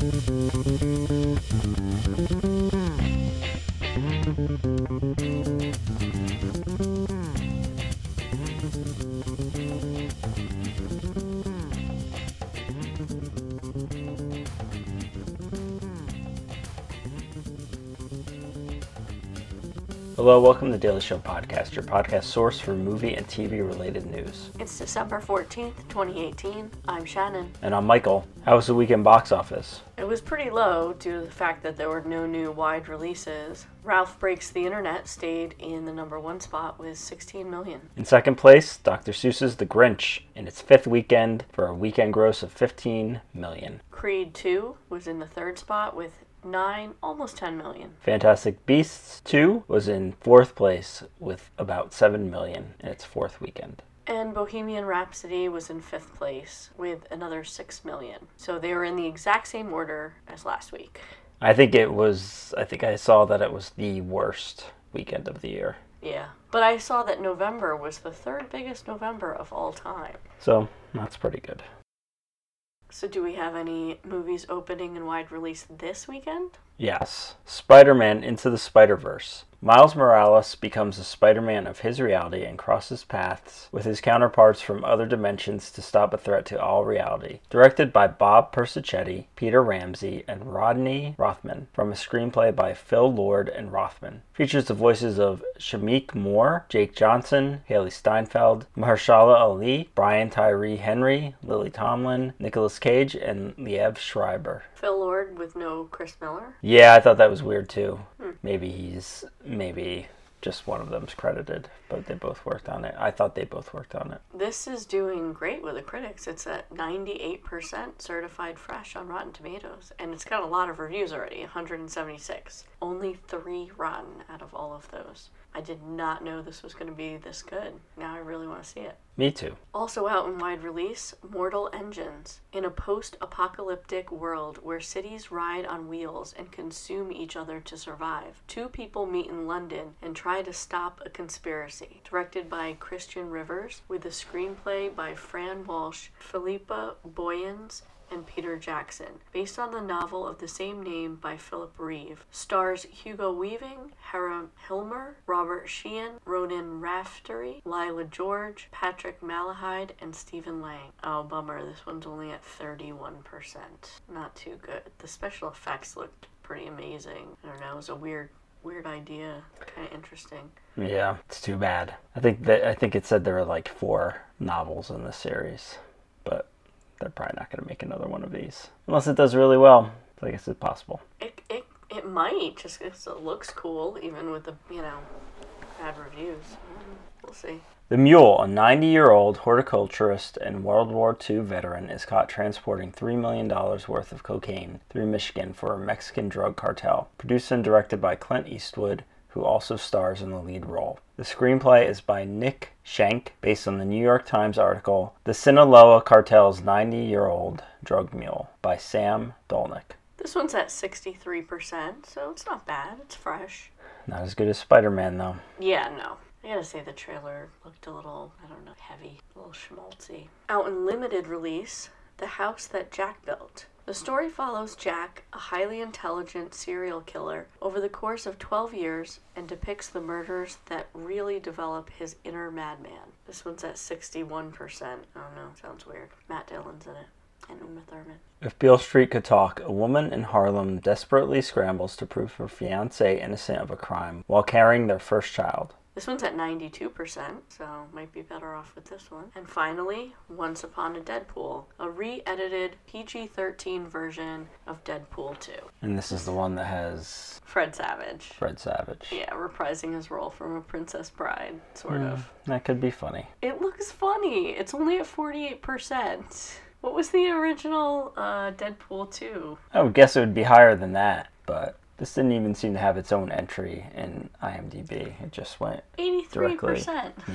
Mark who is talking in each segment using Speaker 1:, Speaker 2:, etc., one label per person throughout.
Speaker 1: Música Hello, welcome to the Daily Show podcast, your podcast source for movie and TV related news.
Speaker 2: It's December 14th, 2018. I'm Shannon.
Speaker 1: And I'm Michael. How was the weekend box office?
Speaker 2: It was pretty low due to the fact that there were no new wide releases. Ralph Breaks the Internet stayed in the number one spot with 16 million.
Speaker 1: In second place, Dr. Seuss's The Grinch in its fifth weekend for a weekend gross of 15 million.
Speaker 2: Creed 2 was in the third spot with 9, almost 10 million.
Speaker 1: Fantastic Beasts 2 was in fourth place with about 7 million in its fourth weekend.
Speaker 2: And Bohemian Rhapsody was in fifth place with another 6 million. So they were in the exact same order as last week.
Speaker 1: I think it was, I think I saw that it was the worst weekend of the year.
Speaker 2: Yeah. But I saw that November was the third biggest November of all time.
Speaker 1: So that's pretty good.
Speaker 2: So, do we have any movies opening and wide release this weekend?
Speaker 1: Yes. Spider Man Into the Spider Verse. Miles Morales becomes a Spider Man of his reality and crosses paths with his counterparts from other dimensions to stop a threat to all reality. Directed by Bob Persichetti, Peter Ramsey, and Rodney Rothman, from a screenplay by Phil Lord and Rothman. Features the voices of Shameik Moore, Jake Johnson, Hailee Steinfeld, Mahershala Ali, Brian Tyree Henry, Lily Tomlin, Nicolas Cage, and Liev Schreiber.
Speaker 2: Phil Lord with no Chris Miller?
Speaker 1: Yeah, I thought that was weird too. Hmm. Maybe he's maybe just one of them's credited, but they both worked on it. I thought they both worked on it.
Speaker 2: This is doing great with the critics. It's at 98% certified fresh on Rotten Tomatoes, and it's got a lot of reviews already 176. Only three rotten out of all of those. I did not know this was going to be this good. Now I really want to see it.
Speaker 1: Me too.
Speaker 2: Also out in wide release, Mortal Engines. In a post apocalyptic world where cities ride on wheels and consume each other to survive, two people meet in London and try to stop a conspiracy. Directed by Christian Rivers, with a screenplay by Fran Walsh, Philippa Boyens, and Peter Jackson, based on the novel of the same name by Philip Reeve. Stars Hugo Weaving, Hera Hilmar, Robert Sheehan, Ronan Raftery, Lila George, Patrick Malahide, and Stephen Lang. Oh, bummer, this one's only at 31%. Not too good. The special effects looked pretty amazing. I don't know, it was a weird weird idea. Kind of interesting.
Speaker 1: Yeah, it's too bad. I think that I think it said there were like four novels in the series, but they're probably not going to make another one of these unless it does really well. I guess it's possible.
Speaker 2: It it it might just because it looks cool, even with the you know bad reviews. Mm-hmm. We'll see.
Speaker 1: The Mule, a 90 year old horticulturist and World War II veteran, is caught transporting $3 million worth of cocaine through Michigan for a Mexican drug cartel. Produced and directed by Clint Eastwood, who also stars in the lead role. The screenplay is by Nick Schenk, based on the New York Times article The Sinaloa Cartel's 90 year old drug mule by Sam Dolnick.
Speaker 2: This one's at 63%, so it's not bad. It's fresh.
Speaker 1: Not as good as Spider Man, though.
Speaker 2: Yeah, no. I gotta say the trailer looked a little, I don't know, heavy, a little schmaltzy. Out in limited release, The House That Jack Built. The story follows Jack, a highly intelligent serial killer, over the course of 12 years and depicts the murders that really develop his inner madman. This one's at 61%. I don't know, sounds weird. Matt Dillon's in it. And Uma Thurman.
Speaker 1: If Beale Street could talk, a woman in Harlem desperately scrambles to prove her fiance innocent of a crime while carrying their first child.
Speaker 2: This one's at 92%, so might be better off with this one. And finally, Once Upon a Deadpool, a re edited PG 13 version of Deadpool 2.
Speaker 1: And this is the one that has
Speaker 2: Fred Savage.
Speaker 1: Fred Savage.
Speaker 2: Yeah, reprising his role from A Princess Bride, sort mm, of.
Speaker 1: That could be funny.
Speaker 2: It looks funny. It's only at 48%. What was the original uh, Deadpool 2?
Speaker 1: I would guess it would be higher than that, but this didn't even seem to have its own entry in IMDb. It just went 83%. Directly.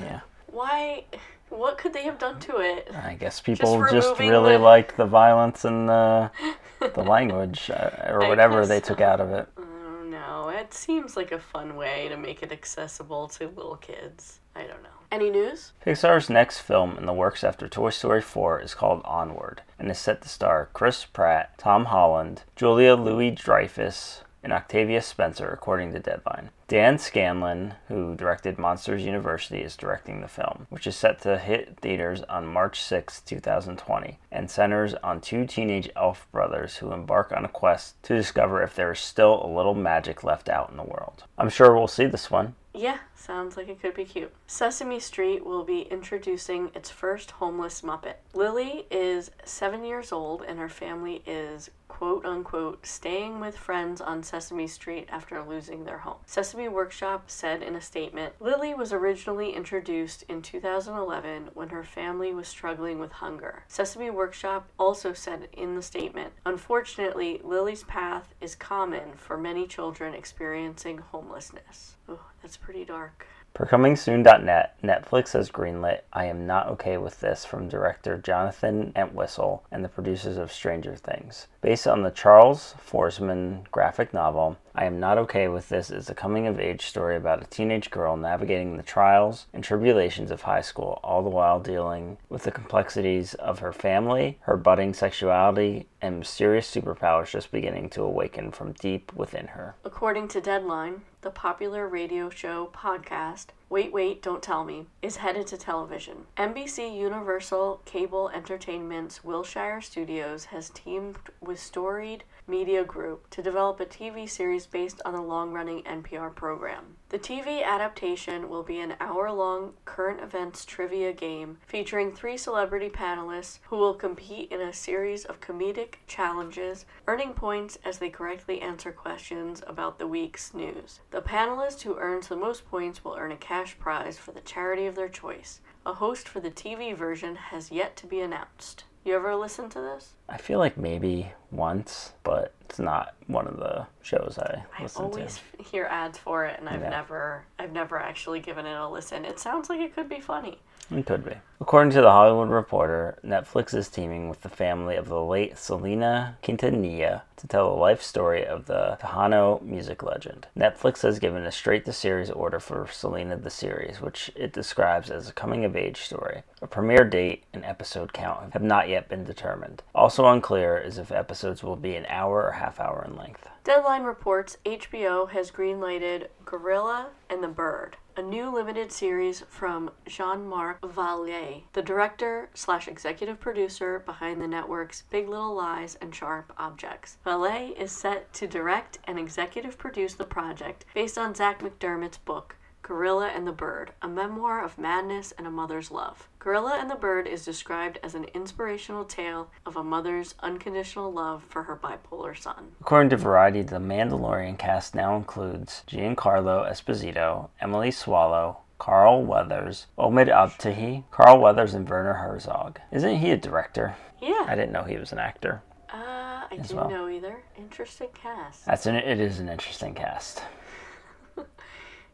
Speaker 1: Yeah.
Speaker 2: Why? What could they have done to it?
Speaker 1: I guess people just, just really the... like the violence and the, the language uh, or whatever they took out of it.
Speaker 2: Oh, no. know. It seems like a fun way to make it accessible to little kids. I don't know. Any news?
Speaker 1: Pixar's next film in the works after Toy Story 4 is called Onward and is set to star Chris Pratt, Tom Holland, Julia Louis Dreyfus, and Octavia Spencer, according to Deadline. Dan Scanlon, who directed Monsters University, is directing the film, which is set to hit theaters on March 6, 2020, and centers on two teenage elf brothers who embark on a quest to discover if there is still a little magic left out in the world. I'm sure we'll see this one.
Speaker 2: Yeah, sounds like it could be cute. Sesame Street will be introducing its first homeless Muppet. Lily is seven years old and her family is quote unquote staying with friends on Sesame Street after losing their home. Sesame Workshop said in a statement Lily was originally introduced in 2011 when her family was struggling with hunger. Sesame Workshop also said in the statement Unfortunately, Lily's path is common for many children experiencing homelessness. Oh, that's pretty dark.
Speaker 1: ComingSoon.net, Netflix has greenlit I Am Not Okay With This from director Jonathan Entwistle and the producers of Stranger Things. Based on the Charles Forsman graphic novel, I Am Not Okay With This is a coming of age story about a teenage girl navigating the trials and tribulations of high school, all the while dealing with the complexities of her family, her budding sexuality, and mysterious superpowers just beginning to awaken from deep within her.
Speaker 2: According to Deadline, the popular radio show podcast Wait, Wait, Don't Tell Me is headed to television. NBC Universal Cable Entertainment's Wilshire Studios has teamed with Storied Media Group to develop a TV series based on the long running NPR program. The TV adaptation will be an hour long current events trivia game featuring three celebrity panelists who will compete in a series of comedic challenges, earning points as they correctly answer questions about the week's news. The panelist who earns the most points will earn a cash prize for the charity of their choice. A host for the TV version has yet to be announced. You ever listen to this?
Speaker 1: I feel like maybe once, but it's not one of the shows I
Speaker 2: I
Speaker 1: listen
Speaker 2: always
Speaker 1: to.
Speaker 2: hear ads for it and I've
Speaker 1: Yeah.
Speaker 2: never I've never actually given it a listen. It sounds like it could be funny.
Speaker 1: It could be. According to the Hollywood Reporter, Netflix is teaming with the family of the late Selena Quintanilla to tell the life story of the Tejano music legend. Netflix has given a straight to series order for Selena the series, which it describes as a coming of age story. A premiere date and episode count have not yet been determined. Unclear is if episodes will be an hour or half hour in length.
Speaker 2: Deadline reports HBO has greenlighted Gorilla and the Bird, a new limited series from Jean-Marc Vallée, the director slash executive producer behind the networks Big Little Lies and Sharp Objects. Vallée is set to direct and executive produce the project based on Zach McDermott's book. Gorilla and the Bird, a memoir of madness and a mother's love. Gorilla and the Bird is described as an inspirational tale of a mother's unconditional love for her bipolar son.
Speaker 1: According to Variety, the Mandalorian cast now includes Giancarlo Esposito, Emily Swallow, Carl Weathers, Omid Abtahi, Carl Weathers, and Werner Herzog. Isn't he a director?
Speaker 2: Yeah.
Speaker 1: I didn't know he was an actor.
Speaker 2: Uh, I didn't
Speaker 1: well.
Speaker 2: know either. Interesting cast.
Speaker 1: That's an it is an interesting cast.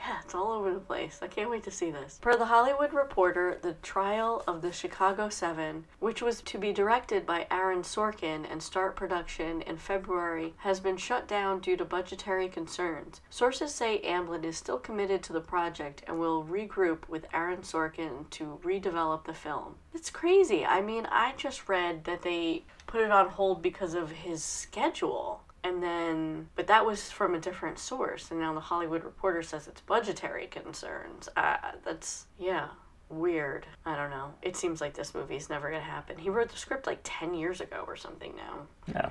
Speaker 2: Yeah, it's all over the place. I can't wait to see this. Per the Hollywood Reporter, the trial of the Chicago Seven, which was to be directed by Aaron Sorkin and start production in February, has been shut down due to budgetary concerns. Sources say Amblin is still committed to the project and will regroup with Aaron Sorkin to redevelop the film. It's crazy. I mean, I just read that they put it on hold because of his schedule. And then, but that was from a different source. And now the Hollywood Reporter says it's budgetary concerns. Uh, that's, yeah, weird. I don't know. It seems like this movie's never going to happen. He wrote the script like 10 years ago or something now.
Speaker 1: Yeah.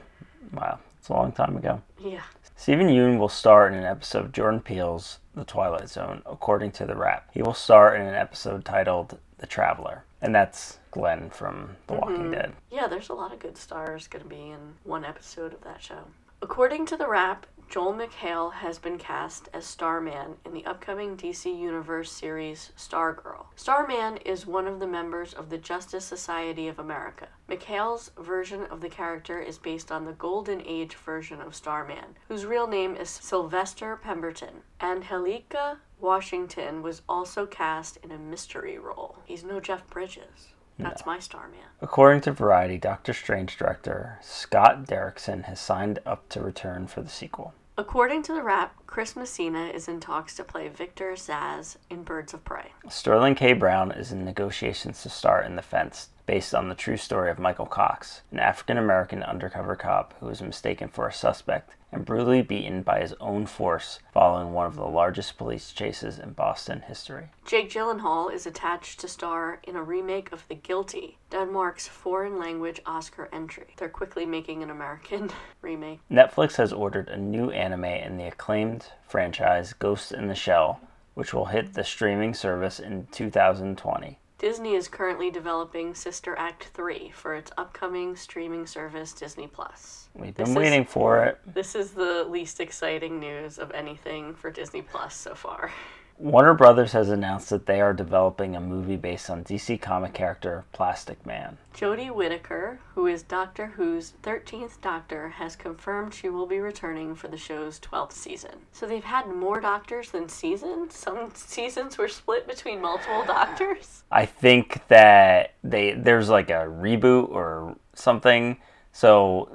Speaker 1: Wow. It's a long time ago.
Speaker 2: Yeah.
Speaker 1: Steven Yeun will star in an episode of Jordan Peele's The Twilight Zone, according to The Wrap. He will star in an episode titled The Traveler. And that's Glenn from The Walking Dead.
Speaker 2: Yeah, there's a lot of good stars going to be in one episode of that show. According to the Wrap, Joel McHale has been cast as Starman in the upcoming DC Universe series Stargirl. Starman is one of the members of the Justice Society of America. McHale's version of the character is based on the Golden Age version of Starman, whose real name is Sylvester Pemberton. Angelica Washington was also cast in a mystery role. He's no Jeff Bridges. That's my Starman.
Speaker 1: According to Variety, Doctor Strange director Scott Derrickson has signed up to return for the sequel.
Speaker 2: According to the Wrap, Chris Messina is in talks to play Victor Zsasz in Birds of Prey.
Speaker 1: Sterling K. Brown is in negotiations to star in The Fence, based on the true story of Michael Cox, an African American undercover cop who was mistaken for a suspect and brutally beaten by his own force following one of the largest police chases in Boston history.
Speaker 2: Jake Gyllenhaal is attached to star in a remake of The Guilty, Denmark's foreign language Oscar entry. They're quickly making an American remake.
Speaker 1: Netflix has ordered a new anime in the acclaimed franchise Ghost in the Shell, which will hit the streaming service in 2020.
Speaker 2: Disney is currently developing Sister Act 3 for its upcoming streaming service Disney Plus.
Speaker 1: We've
Speaker 2: This
Speaker 1: been
Speaker 2: is-
Speaker 1: waiting for it.
Speaker 2: This is the least exciting news of anything for Disney Plus so far.
Speaker 1: Warner Brothers has announced that they are developing a movie based on DC comic character Plastic Man.
Speaker 2: Jodie Whittaker, who is Doctor Who's 13th Doctor, has confirmed she will be returning for the show's 12th season. So they've had more doctors than seasons? Some seasons were split between multiple doctors?
Speaker 1: I think that they there's like a reboot or something. So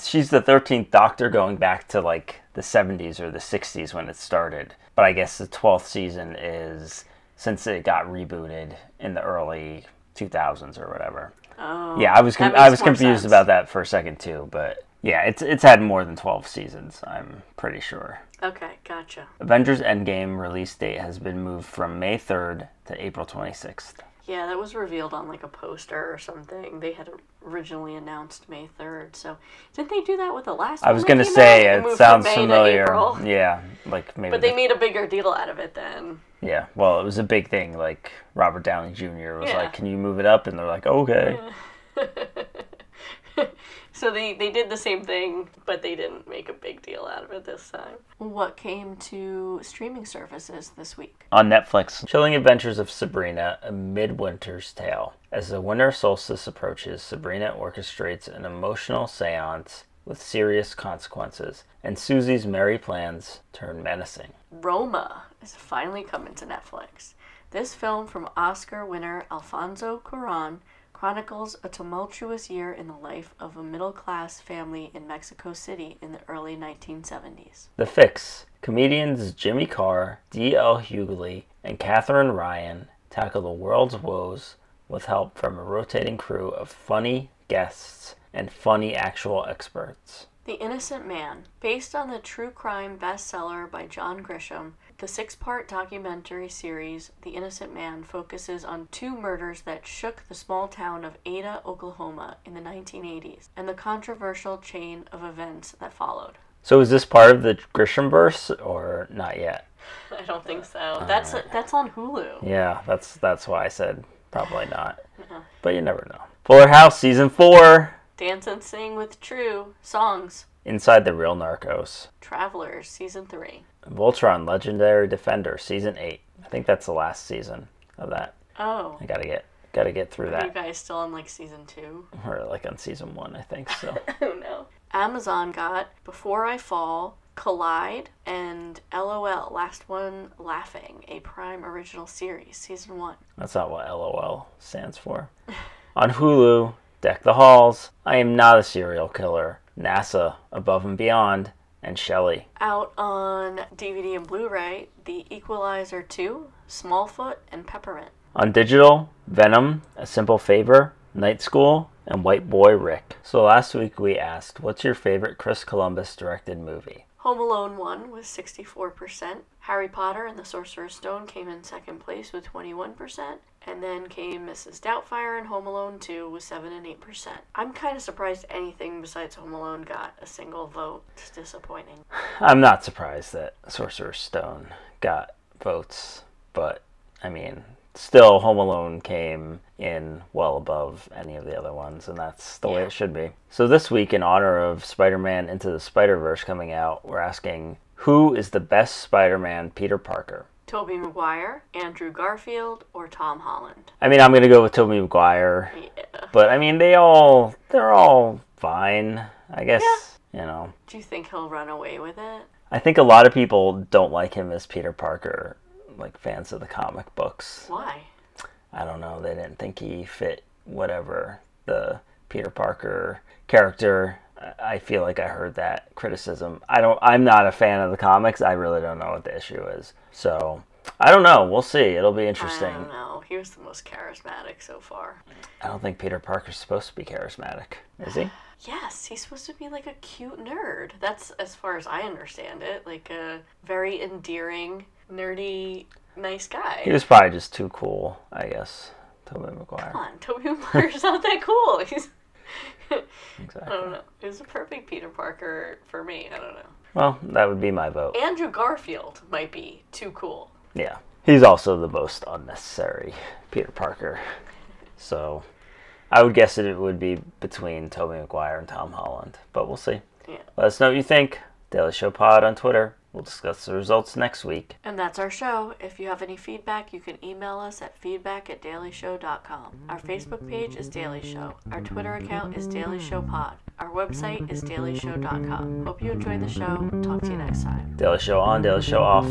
Speaker 1: she's the 13th Doctor going back to like the 70s or the 60s when it started. But I guess the 12th season is since it got rebooted in the early 2000s or whatever.
Speaker 2: Oh.
Speaker 1: Yeah, I was
Speaker 2: that
Speaker 1: I was confused
Speaker 2: sense.
Speaker 1: about that for a second too, but yeah, it's it's had more than 12 seasons, I'm pretty sure.
Speaker 2: Okay, gotcha.
Speaker 1: Avengers Endgame release date has been moved from May 3rd to April 26th.
Speaker 2: Yeah, that was revealed on like a poster or something. They had originally announced May 3rd. So, didn't they do that with the last one?
Speaker 1: I
Speaker 2: was
Speaker 1: going to say
Speaker 2: out?
Speaker 1: it
Speaker 2: moved
Speaker 1: sounds
Speaker 2: from May to
Speaker 1: familiar. Yeah, like maybe
Speaker 2: But they
Speaker 1: the-
Speaker 2: made a bigger deal out of it then.
Speaker 1: Yeah, well, it was a big thing like Robert Downey Jr. was
Speaker 2: Yeah.
Speaker 1: like, "Can you move it up?" and they're like, "Okay."
Speaker 2: So they, they did the same thing, but they didn't make a big deal out of it this time. What came to streaming services this week?
Speaker 1: On Netflix, Chilling Adventures of Sabrina: A Midwinter's Tale. As the winter solstice approaches, Sabrina orchestrates an emotional séance with serious consequences, and Susie's merry plans turn menacing.
Speaker 2: Roma is finally coming to Netflix. This film from Oscar winner Alfonso Cuarón chronicles a tumultuous year in the life of a middle class family in Mexico City in the early 1970s.
Speaker 1: The Fix. Comedians Jimmy Carr, D.L. Hughley, and Katherine Ryan tackle the world's woes with help from a rotating crew of funny guests and funny actual experts.
Speaker 2: The Innocent Man, based on the true crime bestseller by John Grisham, the six part documentary series The Innocent Man focuses on two murders that shook the small town of Ada, Oklahoma in the 1980s and the controversial chain of events that followed.
Speaker 1: So is this part of the Grishamverse or not yet?
Speaker 2: I don't think so. That's that's on Hulu.
Speaker 1: Yeah, that's that's why I said probably not. Uh-huh. But you never know. Fuller House season 4
Speaker 2: Dance and Sing with True songs.
Speaker 1: Inside the Real Narcos.
Speaker 2: Travelers season 3.
Speaker 1: Voltron Legendary Defender season 8. I think that's the last season of that.
Speaker 2: Oh.
Speaker 1: I got to get got to get through that.
Speaker 2: Are you guys still on like season 2?
Speaker 1: or like on season one, I think. So
Speaker 2: Oh no. Amazon got Before I Fall, Collide, and LOL, Last One Laughing, a Prime Original Series, Season 1.
Speaker 1: that's not what LOL stands for. on Hulu, Deck the Halls. I am not a serial killer. NASA, Above and Beyond, and Shelley.
Speaker 2: Out on DVD and Blu ray, The Equalizer 2, Smallfoot, and Peppermint.
Speaker 1: On digital, Venom, A Simple Favor, Night School, and White Boy Rick. So last week we asked, what's your favorite Chris Columbus directed movie?
Speaker 2: Home Alone 1 was 64%. Harry Potter and the Sorcerer's Stone came in second place with 21%. And then came Mrs. Doubtfire and Home Alone 2 with 7 and 8%. I'm kind of surprised anything besides Home Alone got a single vote. It's disappointing.
Speaker 1: I'm not surprised that Sorcerer's Stone got votes, but I mean, still Home Alone came in well above any of the other ones, and that's the way it should be. So this week, in honor of Spider-Man Into the Spider-Verse coming out, we're asking who is the best Spider-Man Peter Parker?
Speaker 2: Tobey Maguire, Andrew Garfield, or Tom Holland?
Speaker 1: I mean, I'm gonna go with Tobey Maguire,
Speaker 2: Yeah.
Speaker 1: but I mean, they all they're all fine, I guess. yeah. You know,
Speaker 2: Do you think he'll run away with it?
Speaker 1: I think a lot of people don't like him as Peter Parker, like fans of the comic books.
Speaker 2: Why?
Speaker 1: I don't know. They didn't think he fit whatever the Peter Parker character. I feel like I heard that criticism. I don't. I'm not a fan of the comics. I really don't know what the issue is. So I don't know. We'll see. It'll be interesting.
Speaker 2: I don't know. He was the most charismatic so far.
Speaker 1: I don't think Peter Parker's supposed to be charismatic, is he?
Speaker 2: Yes, he's supposed to be like a cute nerd. That's as far as I understand it. Like a very endearing, nerdy, nice guy.
Speaker 1: He was probably just too cool, I guess. Tobey Maguire.
Speaker 2: Come on, Tobey Maguire's not that cool. He's.
Speaker 1: exactly.
Speaker 2: I don't know. He was a perfect Peter Parker for me. I don't know.
Speaker 1: Well, that would be my vote.
Speaker 2: Andrew Garfield might be too cool.
Speaker 1: Yeah. He's also the most unnecessary Peter Parker. So I would guess that it would be between Tobey Maguire and Tom Holland. But we'll see.
Speaker 2: Yeah.
Speaker 1: Let us know what you think. Daily Show Pod on Twitter. We'll discuss the results next week.
Speaker 2: And that's our show. If you have any feedback, you can email us at feedback at dailyshow.com. Our Facebook page is Daily Show. Our Twitter account is Daily Show Pod. Our website is dailyshow.com. Hope you enjoyed the show. Talk to you next time.
Speaker 1: Daily Show on, Daily Show off.